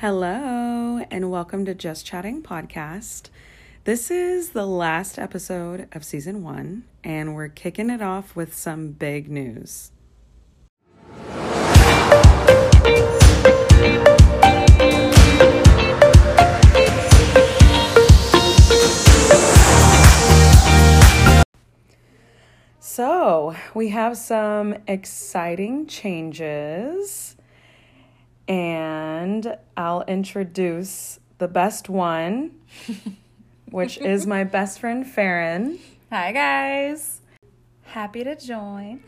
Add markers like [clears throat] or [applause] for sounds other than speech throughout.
Hello, and welcome to Just Chatting Podcast. This is the last episode of season one, and we're kicking it off with some big news. So, we have some exciting changes, and I'll introduce the best one, [laughs] which is my best friend Farron. Hi, guys. Happy to join.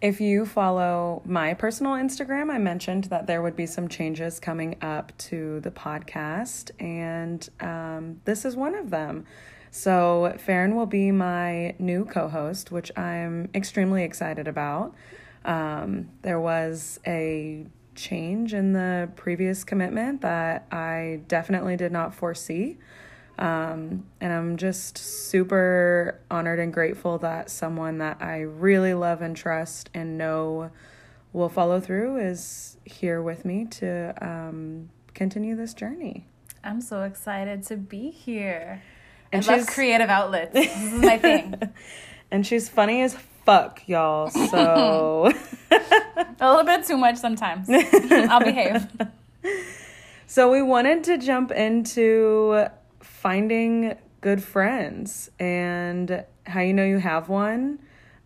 If you follow my personal Instagram, I mentioned that there would be some changes coming up to the podcast, and um, this is one of them. So, Farron will be my new co host, which I'm extremely excited about. Um, there was a change in the previous commitment that I definitely did not foresee. Um, and I'm just super honored and grateful that someone that I really love and trust and know will follow through is here with me to um, continue this journey. I'm so excited to be here. And I love she's- creative outlets. This is my thing. [laughs] And she's funny as fuck, y'all. So. [laughs] A little bit too much sometimes. [laughs] I'll behave. So we wanted to jump into finding good friends and how you know you have one.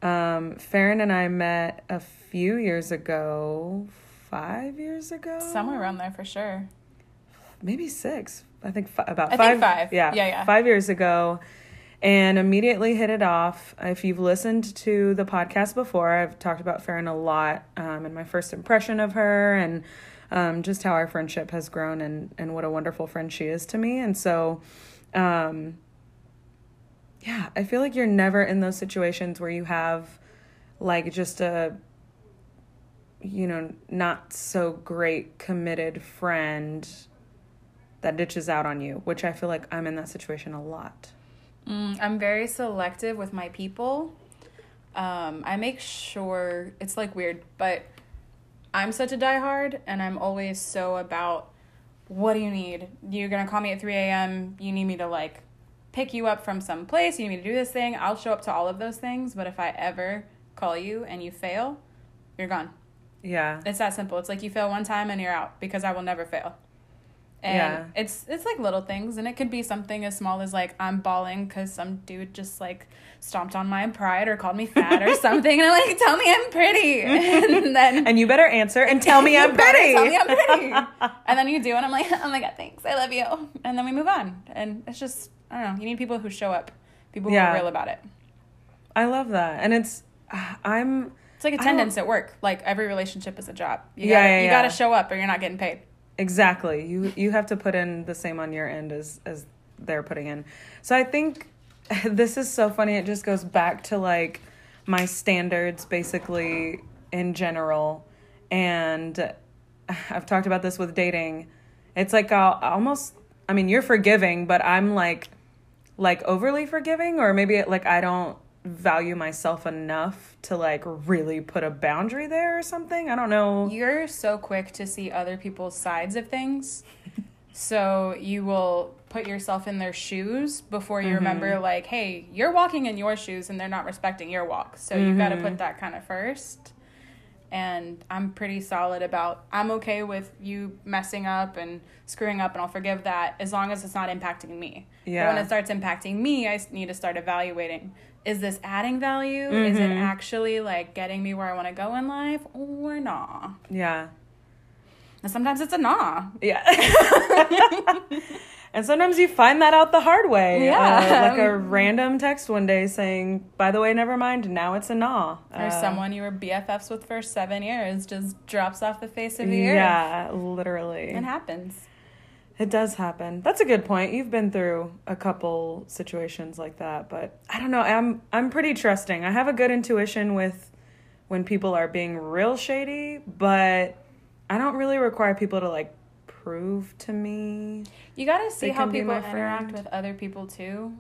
Um, Farron and I met a few years ago, five years ago, Somewhere around there for sure. maybe six. I think fi- about I five. think five. Yeah, Yeah, yeah. five years ago, and immediately hit it off. If you've listened to the podcast before, I've talked about Farron a lot um, and my first impression of her, and um, just how our friendship has grown, and and what a wonderful friend she is to me. And so, um, yeah, I feel like you're never in those situations where you have like just a you know not so great committed friend that ditches out on you, which I feel like I'm in that situation a lot. Mm, I'm very selective with my people. Um, I make sure it's like weird, but I'm such a diehard, and I'm always so about what do you need? You're gonna call me at 3 a.m. You need me to like pick you up from some place. You need me to do this thing. I'll show up to all of those things, but if I ever call you and you fail, you're gone. Yeah. It's that simple. It's like you fail one time and you're out because I will never fail. And Yeah. it's it's like little things, and it could be something as small as like I'm bawling because some dude just like stomped on my pride or called me fat or [laughs] something, and I'm like, tell me I'm pretty, [laughs] and then And you better answer and tell me [laughs] I'm pretty. Tell me I'm pretty, and then you do, and I'm like, oh my god, thanks, I love you, and then we move on, and it's just I don't know. You need people who show up, people who Yeah. are real about it. I love that. And it's I'm It's like attendance at work. Like every relationship is a job. You Yeah, gotta, yeah, you yeah. gotta show up, or you're not getting paid. Exactly. You you have to put in the same on your end as as they're putting in. So I think [laughs] this is so funny. It just goes back to like my standards basically in general. And [sighs] I've talked about this with dating. It's like I'll almost I mean, you're forgiving, but I'm like like overly forgiving or maybe like I don't value myself enough to like really put a boundary there or something. I don't know. You're so quick to see other people's sides of things. [laughs] so you will put yourself in their shoes before you mm-hmm. remember, like, hey, you're walking in your shoes and they're not respecting your walk. So you got to mm-hmm. put that kind of first. And I'm pretty solid about I'm okay with you messing up and screwing up, and I'll forgive that as long as it's not impacting me. But Yeah. when it starts impacting me, I need to start evaluating is this adding value? Is it actually like getting me where I want to go in life or nah? Yeah. And sometimes it's a nah. Yeah. [laughs] and sometimes you find that out the hard way. Yeah. Uh, like a random text one day saying, by the way, never mind, now it's a nah. Or Uh, someone you were BFFs with for seven years just drops off the face of the earth. Yeah, literally. It happens. It does happen. That's a good point. You've been through a couple situations like that, but I don't know. I'm I'm pretty trusting. I have a good intuition with when people are being real shady, but I don't really require people to like prove to me. You got to see how people interact with other people too.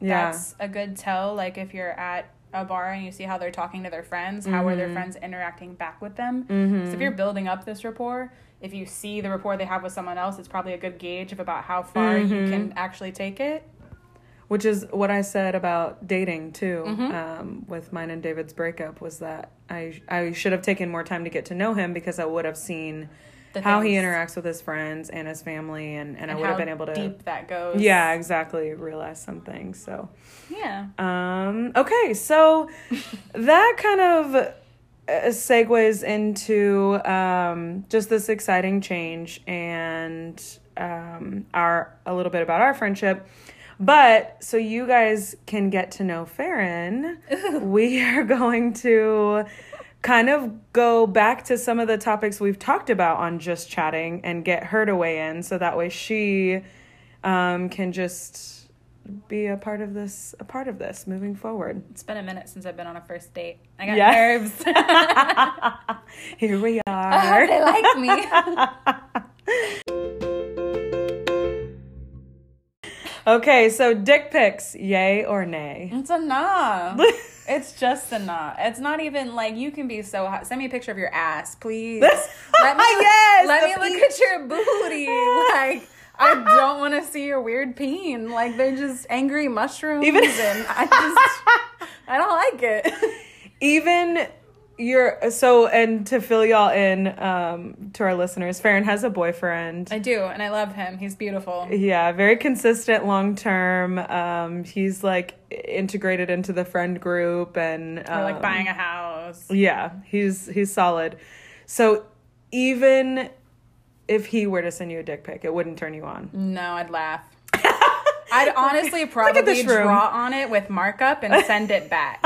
Yeah. That's a good tell. Like if you're at a bar and you see how they're talking to their friends, how are their Mm-hmm. friends interacting back with them. So if you're building up this rapport, if you see the rapport they have with someone else, it's probably a good gauge of about how far you Mm-hmm. can actually take it. Which is what I said about dating too. Mm-hmm. Um, with mine and David's breakup was that I I should have taken more time to get to know him because I would have seen how he interacts with his friends and his family, and, and, I would have been able to deep that goes. yeah exactly realize something. So Yeah. um, okay, so [laughs] that kind of segues into um, just this exciting change and um, our a little bit about our friendship. But so you guys can get to know Farron, [laughs] we are going to kind of go back to some of the topics we've talked about on just chatting and get her to weigh in so that way she um, can just be a part of this a part of this moving forward It's been a minute since I've been on a first date. I got Yeah. nerves. [laughs] here we [laughs] I are hope they like me. [laughs] okay so dick pics yay or nay It's a nah. It's just a nah. It's not even like you can be so hot. Send me a picture of your ass, please. Let me Yes, let me look at your booty. Like I don't want to see your weird peen. Like they're just angry mushrooms, Even- and I just I don't like it. even you're so and to fill y'all in um to our listeners Farron has a boyfriend I do, and I love him. He's beautiful. yeah very consistent long term um he's like integrated into the friend group and um, We're like buying a house. yeah he's he's solid so even if he were to send you a dick pic it wouldn't turn you on No, I'd laugh. [laughs] I'd honestly probably draw on it with markup and send it back. [laughs]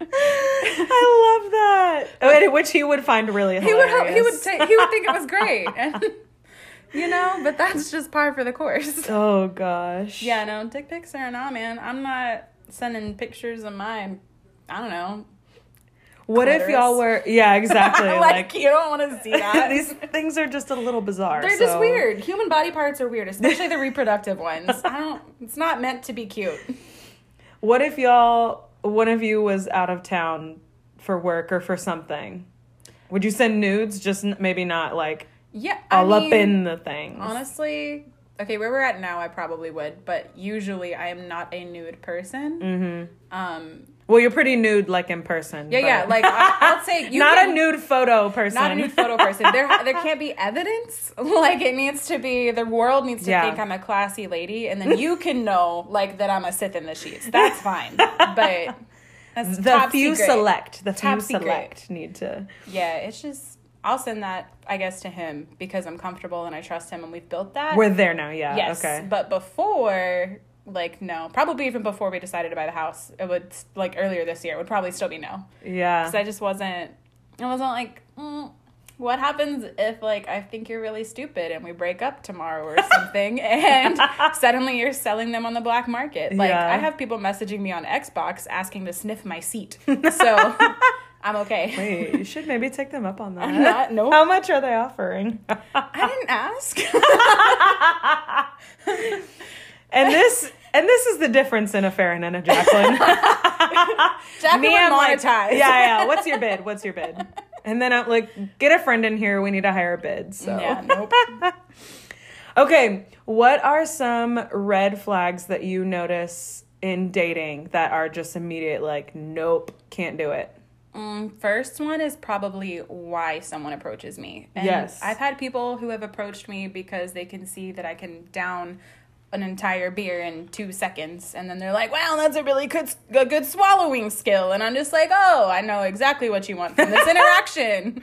I love that. [laughs] Oh, which he would find really he would hilarious. he would ta- he would think it was great and you know but that's just par for the course Oh gosh. yeah no dick pics or not man i'm not sending pictures of my i don't know What if y'all were? Yeah, [laughs] exactly. like, like you don't want to see [laughs] that these things are just a little bizarre. they're just weird human body parts are weird especially the [laughs] reproductive ones i don't it's not meant to be cute What if y'all, one of you was out of town for work or for something? Would you send nudes? Just maybe not like yeah I all up in the things. honestly okay where we're at now i probably would but usually i am not a nude person Mm-hmm. um Well, you're pretty nude, like in person. yeah yeah like I, i'll say [laughs] you not can- a nude photo person. not a nude photo person. There, there can't be evidence. [laughs] Like it needs to be. The world needs to Yeah. think I'm a classy lady, and then you can know like that I'm a Sith in the sheets. That's fine. [laughs] But that's the few secret. select. The Top few secret. select need to. Yeah, it's just I'll send that I guess to him because I'm comfortable and I trust him, and we've built that. We're there now. Yeah. yes, Okay. but before. Like no, probably even before we decided to buy the house, it would like earlier this year. It would probably still be no. Yeah. because I just wasn't. I wasn't like, mm, what happens if like I think you're really stupid and we break up tomorrow or [laughs] something, and suddenly you're selling them on the black market? Like Yeah. I have people messaging me on Xbox asking to sniff my seat, [laughs] so I'm okay. Wait, you should maybe take them up on [laughs] that. I'm not- nope. How much are they offering? I didn't ask. And this and this is the difference in a Farron and a Jacqueline. [laughs] [laughs] Jacqueline I'm like, monetized. yeah, yeah. What's your bid? What's your bid? And then I'm like, get a friend in here. We need to hire a bid. So Yeah, [laughs] nope. okay, what are some red flags that you notice in dating that are just immediate? Like, nope, can't do it. Mm, first one is probably why someone approaches me. And Yes. I've had people who have approached me because they can see that I can down an entire beer in two seconds. And then they're like, wow, that's a really good, a good swallowing skill. And I'm just like, oh, I know exactly what you want from this [laughs] interaction.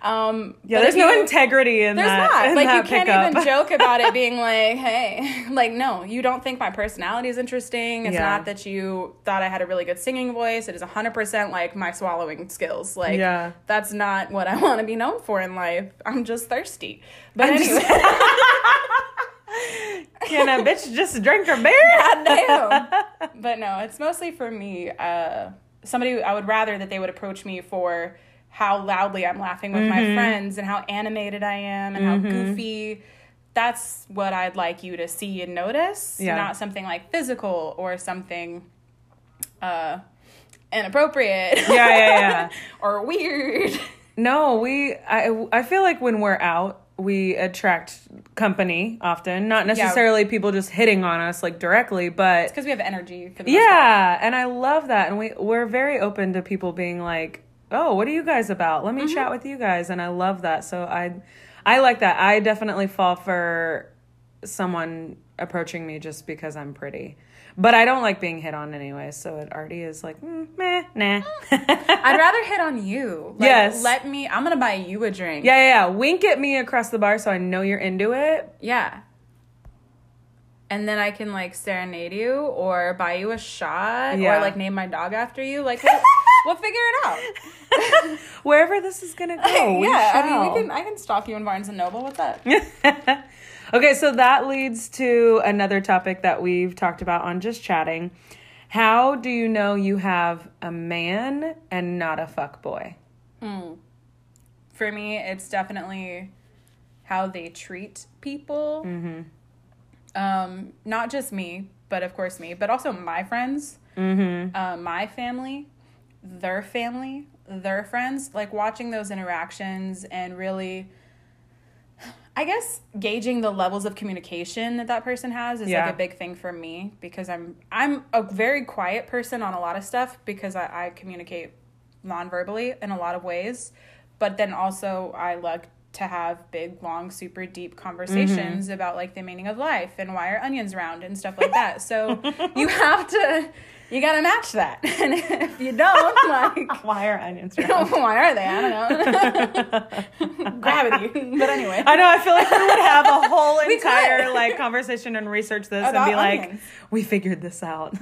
Um, Yeah, there's no you- integrity in There's that. There's not. Like, you can't pickup. even [laughs] joke about it being like, hey, [laughs] like, no, you don't think my personality is interesting. It's Yeah. not that you thought I had a really good singing voice. It is 100% like my swallowing skills. Like, Yeah. that's not what I want to be known for in life. I'm just thirsty. But I'm anyway, just- Can a bitch just drink her beer? [laughs] goddamn. [laughs] But no, it's mostly for me. Uh, somebody, I would rather that they would approach me for how loudly I'm laughing with Mm-hmm. my friends and how animated I am and how goofy. That's what I'd like you to see and notice. Yeah. Not something like physical or something uh inappropriate. Yeah, yeah, yeah. [laughs] or weird. No, we I I feel like when we're out, we attract company often. Not necessarily people just hitting on us like directly, but Because we have energy most part. yeah, and I love that. And we we're very open to people being like, "Oh, what are you guys about? Let me Mm-hmm. chat with you guys." And I love that. So I I like that. I definitely fall for someone approaching me just because I'm pretty. But I don't like being hit on anyway, so it already is like, mm, meh, nah. [laughs] I'd rather hit on you. Like, Yes. Let me. I'm gonna buy you a drink. Yeah, yeah, yeah. Wink at me across the bar so I know you're into it. Yeah. And then I can like serenade you or buy you a shot Yeah. or like name my dog after you. Like we'll, [laughs] we'll figure it out. [laughs] Wherever this is gonna go, we yeah, I mean we can I can stalk you in Barnes and Noble. What's up? Okay, so that leads to another topic that we've talked about on just chatting. How do you know you have a man and not a fuck boy? For me, it's definitely how they treat people. Mm-hmm. Um, not just me, but of course me, but also my friends, Mm-hmm. uh, my family, their family, their friends. Like watching those interactions and really, I guess, gauging the levels of communication that that person has is Yeah. like a big thing for me because I'm I'm a very quiet person on a lot of stuff because I, I communicate non-verbally in a lot of ways but then also i like to have big long super deep conversations Mm-hmm. about like the meaning of life and why are onions round and stuff like that so you [laughs] have to you gotta match that [laughs] and if you don't [laughs] like Why are onions round? why are they i don't know gravity but anyway I know. I feel like we would have a whole entire like conversation and research this and About be like, onions. "We figured this out."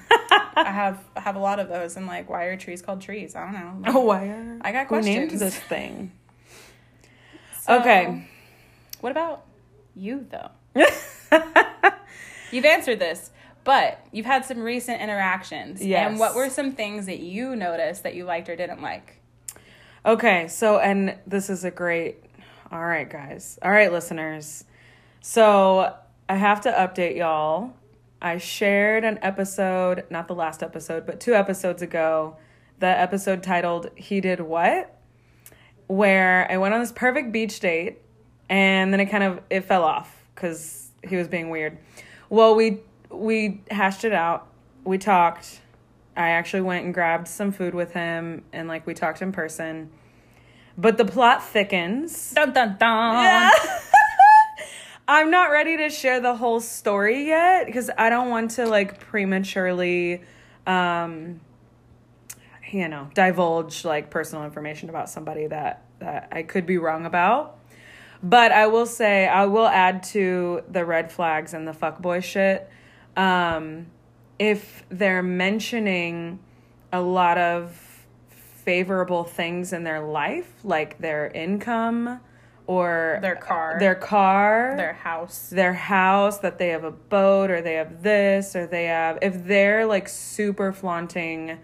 i have I have a lot of those and like why are trees called trees i don't know oh, why are I got who named questions. this thing? So, Okay. What about you though? [laughs] You've answered this, but you've had some recent interactions. Yes. And what were some things that you noticed that you liked or didn't like? Okay, so and this is a great. All right, guys. All right, listeners. So I have to update y'all. I shared an episode, not the last episode, but two episodes ago, the episode titled He Did What? Where I went on this perfect beach date and then it kind of it fell off cuz he was being weird. Well, we we hashed it out. We talked. I actually went and grabbed some food with him and like we talked in person. But the plot thickens. Dun dun dun. Yeah. [laughs] I'm not ready to share the whole story yet because I don't want to like prematurely um you know, divulge like personal information about somebody that that I could be wrong about. But I will say I will add to the red flags and the fuckboy shit. Um if they're mentioning a lot of favorable things in their life, like their income or Their car. their car, Their house. their house, that they have a boat or they have this or they have if they're like super flaunting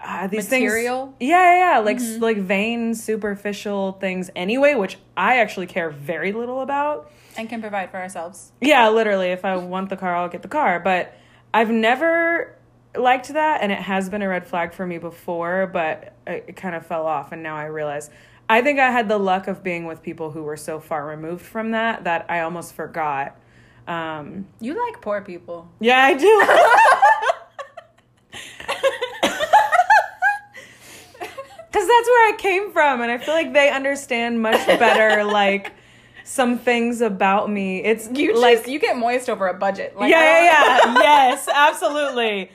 uh, these Material? things, yeah, yeah, yeah, like like vain, superficial things anyway, which I actually care very little about. And can provide for ourselves. Yeah, literally, if I want the car, I'll get the car. But I've never liked that, and it has been a red flag for me before, but it, it kind of fell off, and now I realize. I think I had the luck of being with people who were so far removed from that that I almost forgot. Um, You like poor people. yeah, I do. [laughs] [laughs] Because that's where I came from, and I feel like they understand much better, [laughs] like some things about me. It's You just like you get moist over a budget. Like, yeah, yeah, yeah. yes, absolutely.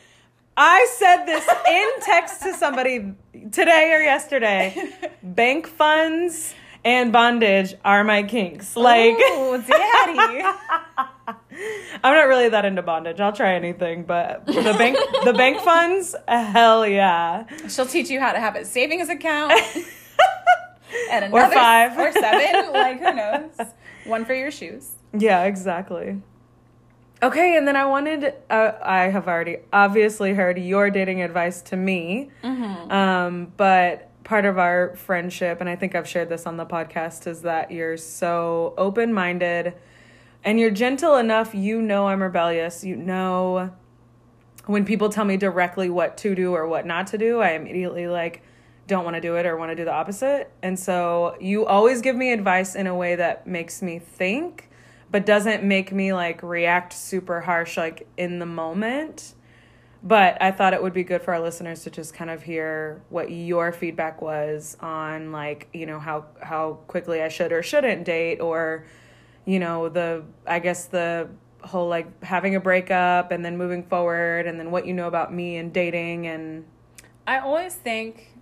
I said this in text to somebody today or yesterday. [laughs] Bank funds and bondage are my kinks. Like, Ooh, daddy. [laughs] I'm not really that into bondage. I'll try anything, but the bank, the bank [laughs] funds, hell yeah. She'll teach you how to have a savings account. [laughs] and Or five. or seven. Like who knows? One for your shoes. Yeah, exactly. Okay, and then I wanted, uh, I have already obviously heard your dating advice to me. Um, but part of our friendship, and I think I've shared this on the podcast, is that you're so open minded and you're gentle enough. You know, I'm rebellious. You know, when people tell me directly what to do or what not to do, I immediately like don't want to do it or want to do the opposite. And so you always give me advice in a way that makes me think, but doesn't make me like react super harsh like in the moment. But I thought it would be good for our listeners to just kind of hear what your feedback was on like, you know, how how quickly I should or shouldn't date or you know, the I guess the whole like having a breakup and then moving forward and then what you know about me and dating and I always think,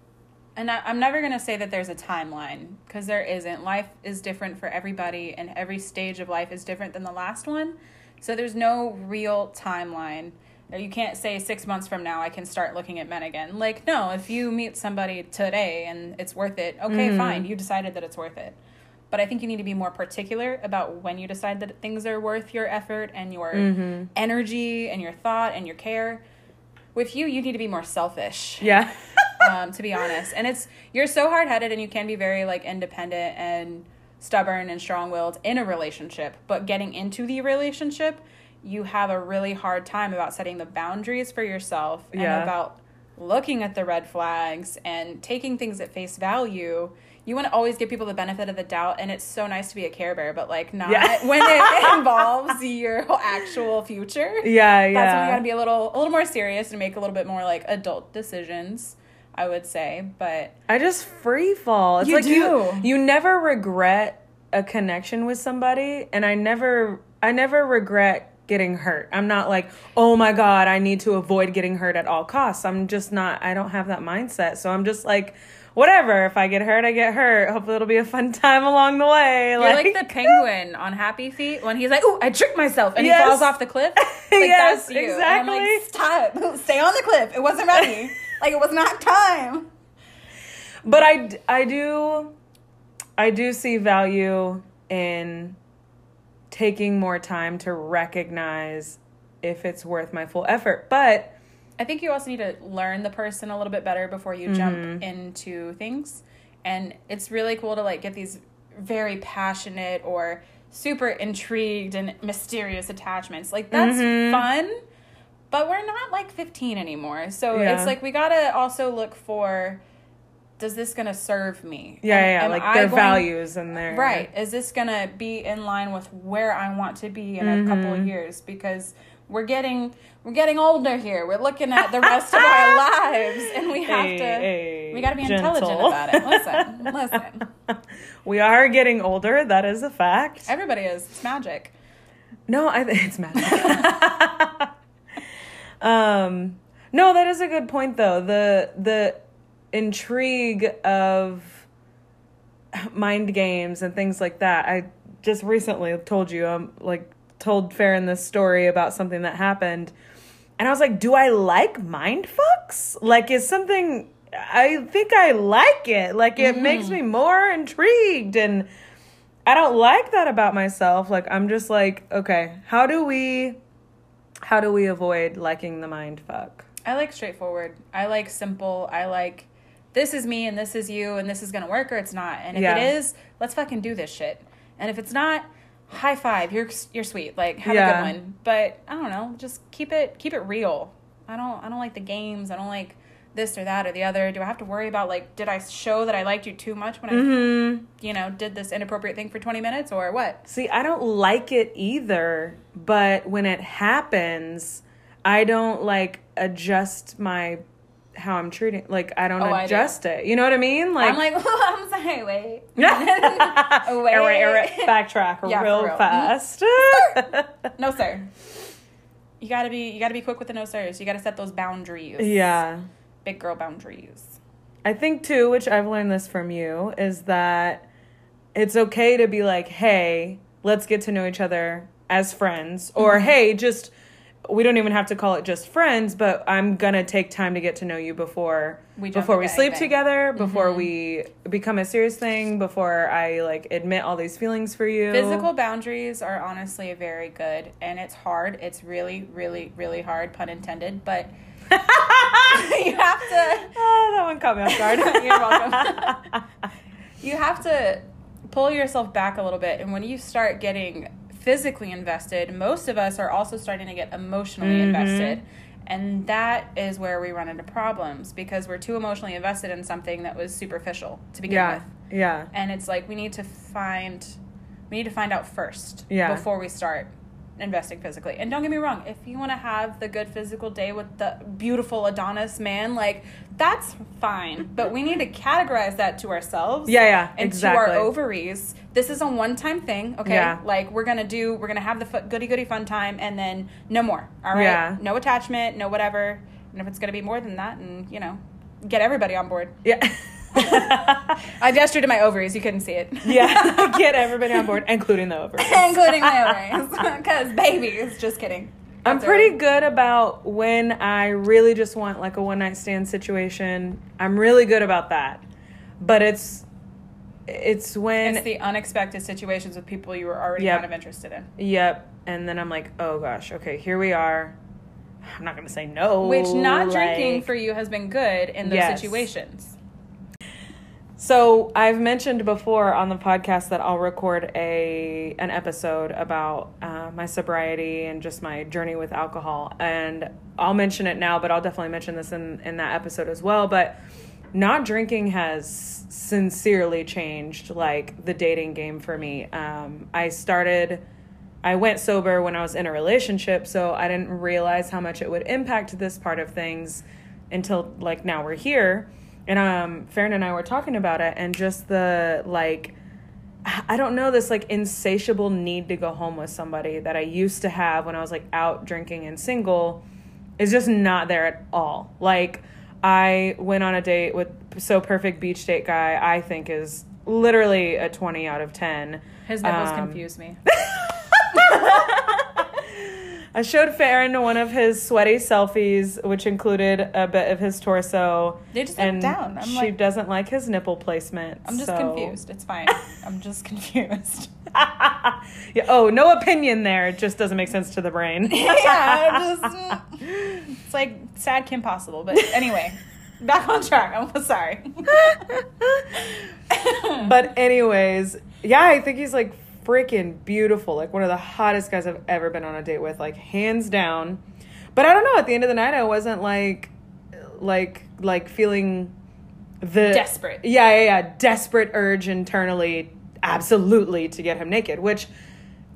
and I, I'm never going to say that there's a timeline because there isn't. Life is different for everybody, and every stage of life is different than the last one. So there's no real timeline. You can't say six months from now I can start looking at men again. Like, no, if you meet somebody today and it's worth it, okay, mm-hmm. fine. You decided that it's worth it. But I think you need to be more particular about when you decide that things are worth your effort and your energy and your thought and your care. With you, you need to be more selfish yeah. [laughs] um, to be honest. And it's you're so hard headed and you can be very like independent and stubborn and strong willed in a relationship. But getting into the relationship, you have a really hard time about setting the boundaries for yourself and Yeah. about looking at the red flags and taking things at face value. You want to always give people the benefit of the doubt, and it's so nice to be a care bear, but like not Yeah. [laughs] when it [laughs] involves your actual future Yeah, yeah. that's when you gotta be a little a little more serious and make a little bit more like adult decisions i would say but I just free fall. It's You like you do. you never regret a connection with somebody and I never I never regret getting hurt. I'm not like, "Oh my god, I need to avoid getting hurt at all costs." I'm just not I don't have that mindset. So I'm just like whatever, if I get hurt, I get hurt. Hopefully it'll be a fun [laughs] time along the way. you're like, the [laughs] penguin on happy feet when he's like "Ooh, i tricked myself and Yes. he falls off the cliff [laughs] like Yes, that's you And I'm exactly. like, stop stay on the cliff it wasn't ready like it was not time but I, I do I do see value in taking more time to recognize if it's worth my full effort. But I think you also need to learn the person a little bit better before you jump into things. And it's really cool to like get these very passionate or super intrigued and mysterious attachments. Like that's fun, but we're not like 15 anymore. So Yeah. it's like we got to also look for does this going to serve me? yeah, Am- yeah, am like I their going- values and their Right. Is this going to be in line with where I want to be in a couple Mm-hmm. of years because we're getting we're getting older here. We're looking at the rest of our [laughs] lives and we have Hey, to hey, we got to be intelligent about it. Listen. [laughs] Listen. We are getting older. That is a fact. Everybody is. It's magic. No, I think [laughs] it's magic. um, no, that is a good point though. The the intrigue of mind games and things like that. I just recently told you, I'm like told Farron this story about something that happened, and I was like, "Do I like mind fucks? Like, is something?" I think I like it. Like, it mm. makes me more intrigued and. I don't like that about myself. Like I'm just like, okay, how do we how do we avoid liking the mind fuck? I like straightforward. I like simple. I like this is me and this is you and this is going to work or it's not. And if Yeah. it is, let's fucking do this shit. And if it's not, high five. You're you're sweet. Like have Yeah. a good one. But I don't know, just keep it keep it real. I don't I don't like the games. I don't like this or that or the other. Do I have to worry about like did I show that I liked you too much when Mm-hmm. I you know did this inappropriate thing for 20 minutes or what? See, I don't like it either, but when it happens, I don't like adjust my how I'm treating like I don't Oh, I do. adjust it. You know what I mean? Like I'm like, [laughs] I'm sorry, wait. [laughs] Wait. backtrack Yeah, real, real. fast. [laughs] No sir. You gotta be you gotta be quick with the no sirs. You gotta set those boundaries. yeah. Big girl boundaries. I think too, which I've learned this from you, is that it's okay to be like, hey, let's get to know each other as friends, or Mm-hmm. hey, just we don't even have to call it just friends, but I'm gonna take time to get to know you before We before we sleep anything. together, before we become a serious thing, before I like admit all these feelings for you. Physical boundaries are honestly very good and it's hard. It's really, really, really hard, pun intended, but [laughs] you have to [laughs] Ah, that one caught me off guard. [laughs] You're welcome. you have to pull yourself back a little bit and when you start getting physically invested most of us are also starting to get emotionally Mm-hmm. invested And that is where we run into problems because we're too emotionally invested in something that was superficial to begin Yeah. with. Yeah. And it's like we need to find we need to find out first Yeah. before we start investing physically. And don't get me wrong, if you want to have the good physical day with the beautiful Adonis man, like that's fine. But we need to categorize that to ourselves. Yeah, yeah, And exactly. to our ovaries. This is a one-time thing, okay? Yeah. Like we're gonna do, we're gonna have the fu- goody goody fun time, and then no more. All right. Yeah. No attachment, no whatever. And if it's gonna be more than that, and you know, get everybody on board. Yeah. [laughs] [laughs] I gestured to my ovaries. You couldn't see it. [laughs] yeah. [laughs] Get everybody on board, including the ovaries. including my ovaries. Because babies, just kidding. I'm That's pretty good about when I really just want like a one night stand situation. I'm really good about that. But it's it's when It's the unexpected situations with people you were already Yep. kind of interested in. yep, and then I'm like, "Oh gosh, okay, here we are." I'm not going to say no. Which not like- drinking for you has been good in those Yes. situations. So I've mentioned before on the podcast that I'll record a an episode about uh, my sobriety and just my journey with alcohol, and I'll mention it now, but I'll definitely mention this in in that episode as well. But not drinking has sincerely changed like the dating game for me. Um, I started. I went sober when I was in a relationship, so I didn't realize how much it would impact this part of things until like now we're here. And um Farron and I were talking about it and just the like I don't know this like insatiable need to go home with somebody that I used to have when I was like out drinking and single is just not there at all. Like I went on a date with so perfect beach date guy I think is literally a 20 out of 10. His nipples Um, confuse me. [laughs] [laughs] I showed Farron one of his sweaty selfies, which included a bit of his torso. They just look and down. I'm she like- doesn't like his nipple placement. I'm just so- confused. It's fine. [laughs] I'm just confused. [laughs] yeah, oh, no opinion there. It just doesn't make sense to the brain. [laughs] yeah, just, it's like sad Kim Possible. But anyway, back on track. I'm sorry. but anyways, yeah, I think he's like freaking beautiful. Like one of the hottest guys I've ever been on a date with, like hands down. But I don't know, at the end of the night I wasn't like like like feeling the Desperate. Yeah, yeah, yeah, desperate urge internally absolutely to get him naked, which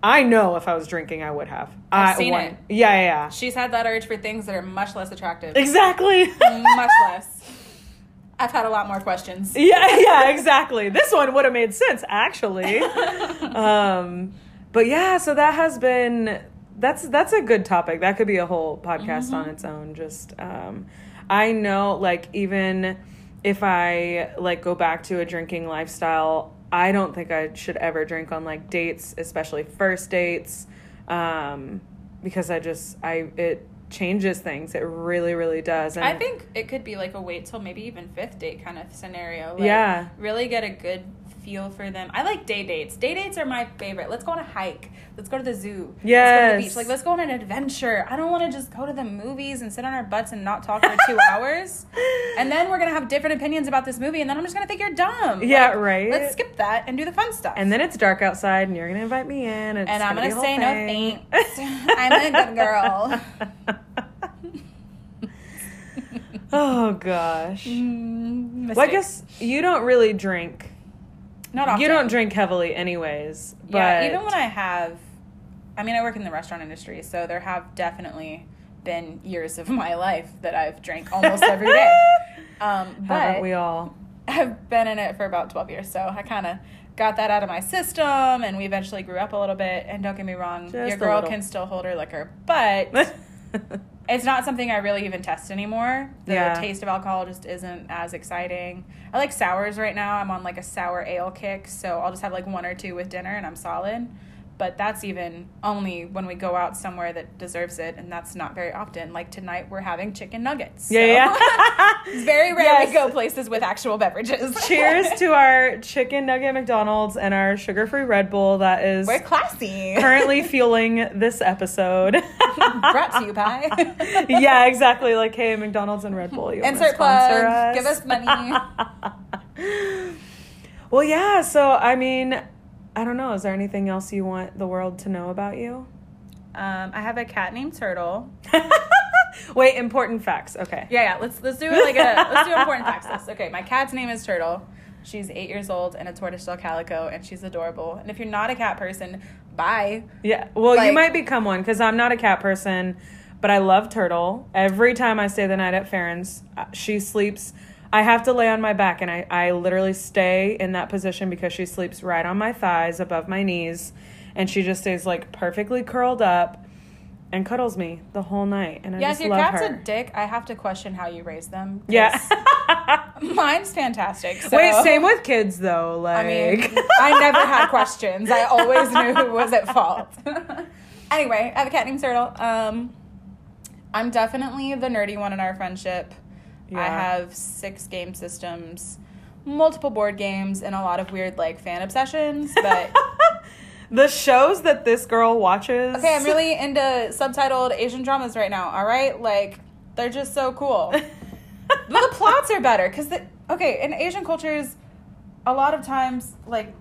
I know if I was drinking I would have. I've I seen won- it. Yeah, yeah, yeah. She's had that urge for things that are much less attractive. Exactly. much less. [laughs] I've had a lot more questions. [laughs] yeah, yeah, exactly. This one would have made sense actually. [laughs] um, but yeah, so that has been that's that's a good topic. That could be a whole podcast on its own. Just um, I know, like even if I like go back to a drinking lifestyle, I don't think I should ever drink on like dates, especially first dates, um, because I just I it changes things. It really, really does. And I think it could be like a wait till maybe even fifth date kind of scenario. Like, Yeah. Really get a good feel for them. I like day dates. Day dates are my favorite. Let's go on a hike. Let's go to the zoo. Let's go to the beach. Like let's go on an adventure. I don't want to just go to the movies and sit on our butts and not talk for two [laughs] hours. And then we're gonna have different opinions about this movie, and then I'm just gonna think you're dumb. Yeah, Like, right. Let's skip that and do the fun stuff. And then it's dark outside, and you're gonna invite me in, and, it's And I'm gonna, gonna say no thanks. [laughs] I'm a good girl. [laughs] oh gosh. Mm, Well, I guess you don't really drink. Not often. You don't drink heavily, anyways. But Yeah, even when I have, I mean, I work in the restaurant industry, so there have definitely been years of [laughs] my life that I've drank almost every day. [laughs] Um, but we all? I've been in it for about 12 years, so I kind of got that out of my system, and we eventually grew up a little bit. And don't get me wrong, Just your girl can still hold her liquor, but [laughs] it's not something I really even test anymore. The Yeah. taste of alcohol just isn't as exciting. I like sours right now. I'm on like a sour ale kick, so I'll just have like one or two with dinner and I'm solid. But that's even only when we go out somewhere that deserves it, and that's not very often. Like tonight, we're having chicken nuggets. yeah, yeah. [laughs] it's very rare Yes. we go places with actual beverages. [laughs] Cheers to our chicken nugget McDonald's and our sugar-free Red Bull that is We're classy. currently fueling this episode. [laughs] Brought to you by yeah, exactly. Like, hey, McDonald's and Red Bull, you Insert plug. Give us money. well, yeah. So, I mean, I don't know. Is there anything else you want the world to know about you? Um, I have a cat named Turtle. [laughs] Wait, important facts. Okay. Yeah, yeah. Let's let's do it like a let's do important facts list. Okay, my cat's name is Turtle. She's eight years old and a tortoiseshell calico, and she's adorable. And if you're not a cat person, bye. Yeah. Well, you might become one because I'm not a cat person, but I love Turtle. Every time I stay the night at Farron's, uh, she sleeps. I have to lay on my back, and I, I literally stay in that position because she sleeps right on my thighs above my knees, and she just stays like perfectly curled up and cuddles me the whole night. And I Yeah, just if your love cat's her. a dick, I have to question how you raise them. yeah. [laughs] mine's fantastic. So. Wait, same with kids though. Like, I mean, [laughs] I never had questions. I always knew who was at fault. [laughs] anyway, I have a cat named Turtle. Um, I'm definitely the nerdy one in our friendship. I have six game systems, multiple board games, and a lot of weird like fan obsessions. But [laughs] the shows that this girl watches. okay, I'm really into subtitled Asian dramas right now. All right, like they're just so cool. [laughs] but the plots are better because the okay in Asian cultures, a lot of times like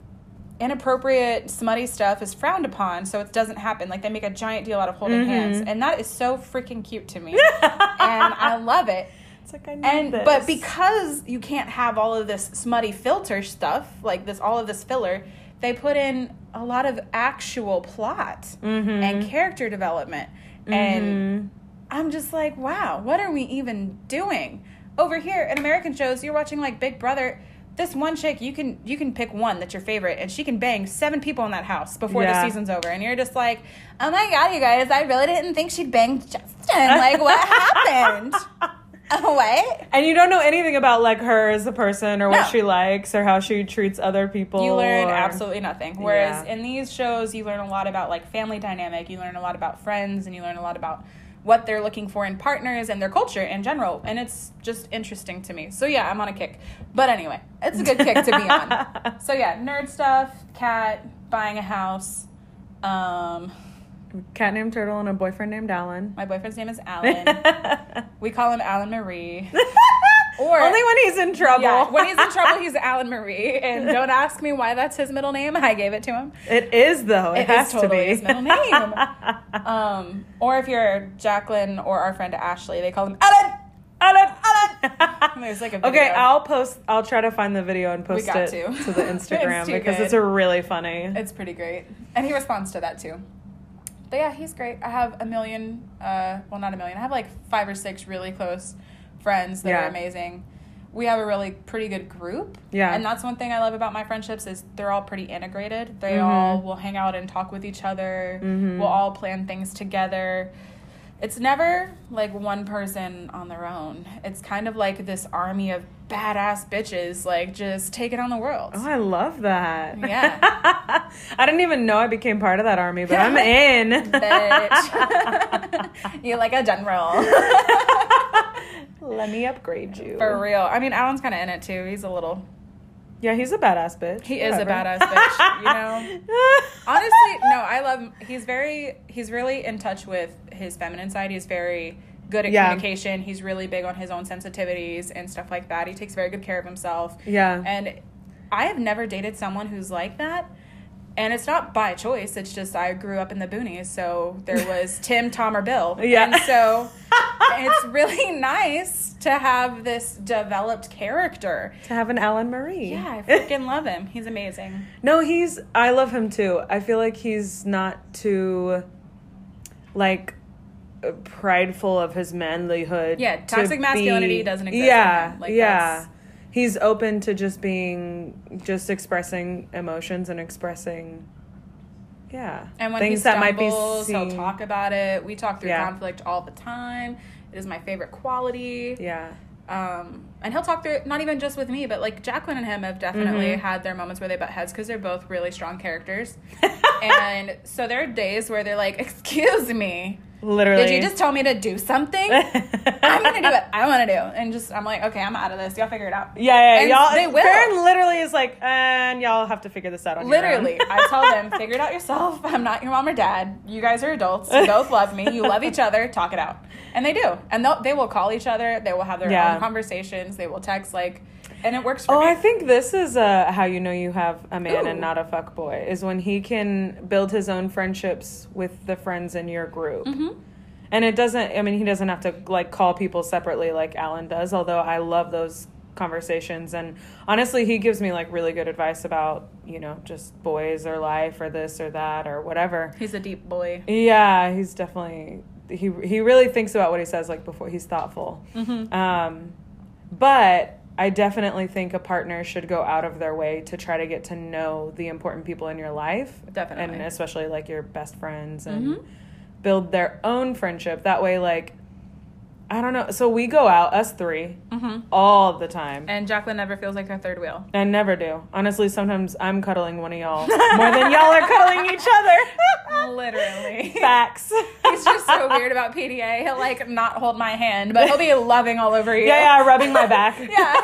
inappropriate smutty stuff is frowned upon, so it doesn't happen. Like they make a giant deal out of holding Mhm. hands, and that is so freaking cute to me, [laughs] and I love it. It's like I need And this. but because you can't have all of this smutty filter stuff, like this all of this filler, they put in a lot of actual plot Mhm. and character development. And I'm just like, wow, what are we even doing? Over here in American shows, you're watching like Big Brother. This one chick, you can you can pick one that's your favorite, and she can bang seven people in that house before Yeah. the season's over, and you're just like, oh my god, you guys, I really didn't think she'd bang Justin. Like, what [laughs] happened? [laughs] what? And you don't know anything about like her as a person or what No. she likes or how she treats other people. You learn or- absolutely nothing. Whereas Yeah. in these shows, you learn a lot about like family dynamic. You learn a lot about friends, and you learn a lot about what they're looking for in partners and their culture in general. And it's just interesting to me. So yeah, I'm on a kick. But anyway, it's a good kick to be [laughs] on. So yeah, nerd stuff, cat, buying a house. Um, Cat named Turtle and a boyfriend named Alan. my boyfriend's name is [laughs] Alan. we call him Alan Marie. [laughs] Or Only when he's in trouble. Yeah, when he's in trouble, he's [laughs] Alan Marie. And don't ask me why that's his middle name. I gave it to him. it is though. It, It has is totally to be his middle name. Um, or if you're Jacqueline or our friend Ashley, they call him Alan. Alan. Alan. There's like a video. Okay, I'll post. I'll try to find the video and post it to. to. the Instagram It's because good. it's a really funny. It's pretty great, and he responds to that too. But yeah, he's great. I have a million. Uh, well, not a million. I have like five or six really close friends that Yeah. are amazing. We have a really pretty good group. Yeah. And that's one thing I love about my friendships is they're all pretty integrated. They Mhm. all will hang out and talk with each other. Mhm. We'll all plan things together. It's never like one person on their own. It's kind of like this army of badass bitches, like just taking on the world. Oh, I love that. Yeah. [laughs] I didn't even know I became part of that army, but I'm [laughs] in. Bitch. [laughs] You're like a general. Let me upgrade you. For real. I mean, Alan's kind of in it too. He's a little. Yeah, he's a badass bitch. He is a Whatever. badass bitch, you know? [laughs] Honestly, no, I love him. He's very, he's really in touch with his feminine side. He's very good at Yeah. communication. He's really big on his own sensitivities and stuff like that. He takes very good care of himself. yeah. And I have never dated someone who's like that. And it's not by choice. It's just I grew up in the boonies, so there [laughs] was Tim, Tom, or Bill. Yeah. And so it's really [laughs] nice to have this developed character. to have an Alan Marie. Yeah, I freaking [laughs] love him. He's amazing. No, he's. I love him too. I feel like he's not too, like, prideful of his manlyhood. Yeah, to toxic masculinity doesn't exist Yeah. Like, yeah. He's open to just being, just expressing emotions and expressing, yeah, And when things he that might be stumbles, he'll talk about it. We talk through Yeah. conflict all the time. It is my favorite quality. Yeah, Um, and he'll talk through it, not even just with me, but like Jacqueline and him have definitely Mhm. had their moments where they butt heads because they're both really strong characters. [laughs] and so there are days where they're like, "Excuse me, literally. did you just tell me to do something? [laughs] I'm gonna do it. I want to do." And just I'm like, "Okay, I'm out of this. Y'all figure it out." Yeah, yeah, And y'all. they will. Farron literally is like, and y'all have to figure this out on Literally, your own. I tell [laughs] them, figure it out yourself. I'm not your mom or dad. You guys are adults. You both love me. You love each other. Talk it out. And they do. And they'll, they will call each other. They will have their Yeah. own conversations. They will text, like, and it works for Oh, me. I think this is uh, how you know you have a man and not a fuck boy is when he can build his own friendships with the friends in your group. hmm And it doesn't, I mean, he doesn't have to like call people separately like Alan does, although I love those conversations. And honestly, he gives me like really good advice about, you know, just boys or life or this or that or whatever. He's a deep boy. Yeah, he's definitely, he, he really thinks about what he says like before he's thoughtful. Mm-hmm. Um, but I definitely think a partner should go out of their way to try to get to know the important people in your life. Definitely. And especially like your best friends and Mhm. build their own friendship. That way, like, I don't know. So we go out, us three, Mm-hmm. all the time. And Jacqueline never feels like her third wheel. I never do. Honestly, sometimes I'm cuddling one of y'all [laughs] more than y'all are cuddling each other. [laughs] Literally. Facts. [laughs] He's just so weird about PDA. He'll like not hold my hand, but he'll be loving all over you. Yeah, yeah, rubbing my back. Yeah.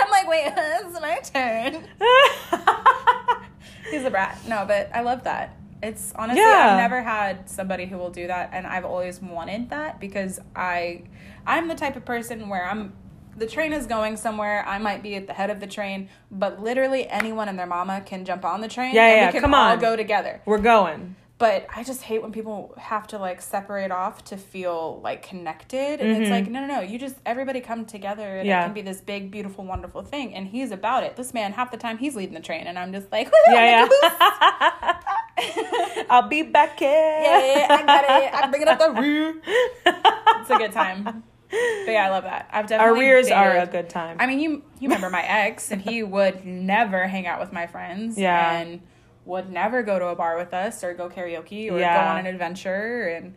I'm like, wait, it's my turn. He's a brat. No, but I love that. It's honestly, Yeah. I've never had somebody who will do that, and I've always wanted that because I, I'm the type of person where I'm. The train is going somewhere. I might be at the head of the train, but literally anyone and their mama can jump on the train. Yeah, and yeah, we can come all on. go together. We're going. But I just hate when people have to like separate off to feel like connected. And it's like, no, no, no. You just, everybody come together and Mm-hmm. Yeah. it can be this big, beautiful, wonderful thing. And he's about it. This man, half the time, he's leading the train. And I'm just like, [laughs] Yeah, yeah. [laughs] I'll be back here. yeah, yeah, I got it. I'm bringing up the [laughs] rear. It's a good time. But yeah, I love that. I've Our definitely. rears are a good time. I mean, you you remember my ex, and he would never hang out with my friends. Yeah. And would never go to a bar with us or go karaoke or Yeah. go on an adventure. And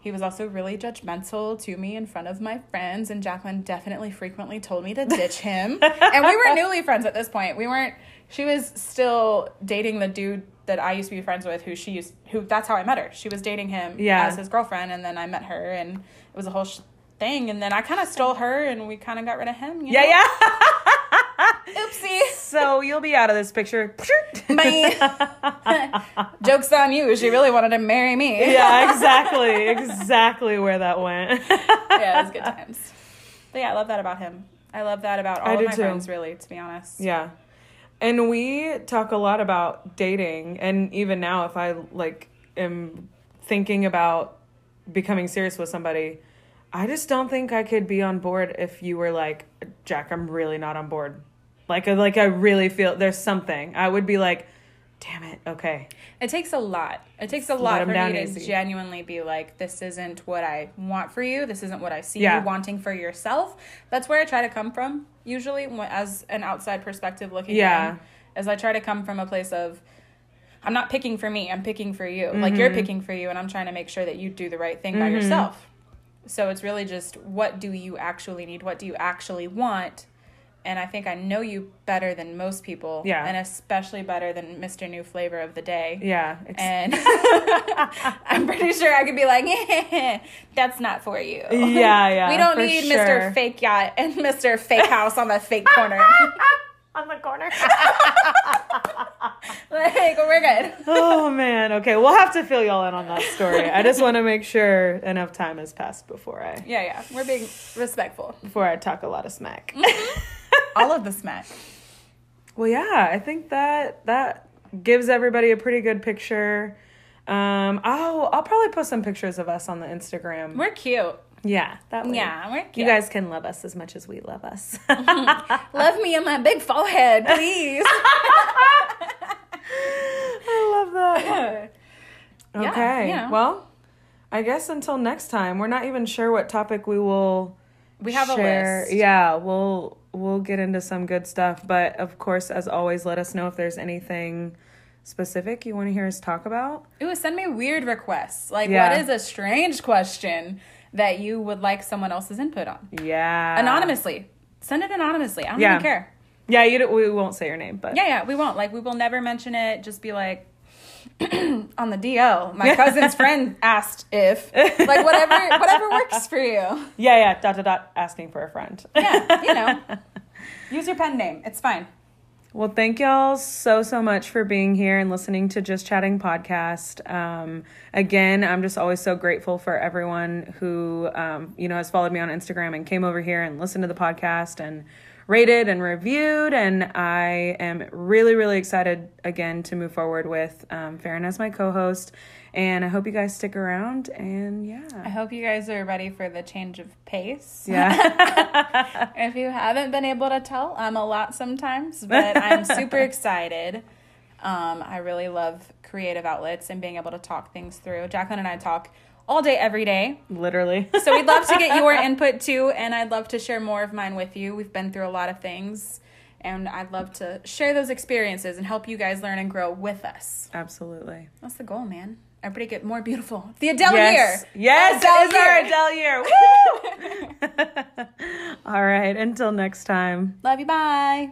he was also really judgmental to me in front of my friends. And Jacqueline definitely frequently told me to ditch him. and we were [laughs] newly friends at this point. We weren't. She was still dating the dude that I used to be friends with, who she used, who that's how I met her. She was dating him Yeah. as his girlfriend, and then I met her, and it was a whole sh- thing. And then I kind of stole her, and we kind of got rid of him. Yeah, know? yeah. [laughs] Oopsie. so you'll be out of this picture. [laughs] Bye. [laughs] Joke's on you. She really wanted to marry me. yeah, exactly. Exactly where that went. yeah, it was good times. But yeah, I love that about him. I love that about all I of my too. friends, really, to be honest. Yeah. And we talk a lot about dating and even now if I like am thinking about becoming serious with somebody, I just don't think I could be on board if you were like, Jack, I'm really not on board. Like like I really feel there's something. I would be like, damn it, okay. It takes a lot. It takes a lot for me to easy. genuinely be like, this isn't what I want for you. This isn't what I see Yeah. you wanting for yourself. That's where I try to come from, usually, as an outside perspective looking Yeah. in. As I try to come from a place of, I'm not picking for me, I'm picking for you. Like you're Mm-hmm. picking for you, and I'm trying to make sure that you do the right thing by yourself. So it's really just what do you actually need? What do you actually want? And I think I know you better than most people. Yeah. And especially better than Mr. New Flavor of the Day. Yeah. ex- And [laughs] I'm pretty sure I could be like, [laughs] that's not for you. Yeah, yeah, We don't need sure. Mr. Fake Yacht and Mr. Fake House on the fake corner. [laughs] on the corner. [laughs] [laughs] like, we're good. oh man. Okay, we'll have to fill y'all in on that story. I just want to make sure enough time has passed before I Yeah, yeah. We're being respectful. before I talk a lot of smack. [laughs] All of the smack. Well, yeah, I think that that gives everybody a pretty good picture. Um, I'll I'll probably post some pictures of us on the Instagram. We're cute. Yeah, that way. Yeah, we're cute. You guys can love us as much as we love us. [laughs] love me in my big forehead, please. [laughs] I love that. [laughs] Yeah, Okay. you know. Well, I guess until next time, we're not even sure what topic we will we have a list. Yeah, we'll we'll get into some good stuff, but of course, as always, let us know if there's anything specific you want to hear us talk about. Ooh, send me weird requests. Like, Yeah. what is a strange question that you would like someone else's input on? Yeah. Anonymously. Send it anonymously. I don't Yeah. even care. Yeah, you we won't say your name, but Yeah, yeah, we won't. Like, we will never mention it. Just be like, [clears throat] on the DL, my cousin's friend [laughs] asked if, like, whatever, whatever works for you. yeah, yeah. Dot dot dot. Asking for a friend. Yeah, you know, [laughs] use your pen name. It's fine. Well, thank y'all so, so much for being here and listening to Just Chatting Podcast. Um, again, I'm just always so grateful for everyone who, um, you know, has followed me on Instagram and came over here and listened to the podcast and rated and reviewed. And I am really, really excited again to move forward with um, Farron as my co host. And I hope you guys stick around. And yeah. I hope you guys are ready for the change of pace. Yeah. [laughs] if you haven't been able to tell, I'm a lot sometimes, but I'm super [laughs] excited. Um, I really love creative outlets and being able to talk things through. Jacqueline and I talk all day, every day. Literally. So we'd love to get your [laughs] input too, and I'd love to share more of mine with you. We've been through a lot of things, and I'd love to share those experiences and help you guys learn and grow with us. Absolutely. That's the goal, man. Everybody get more beautiful. [laughs] The Adele yes. year. Yes, Adele it's our Adele year. [laughs] Woo! [laughs] All right. Until next time. Love you. Bye.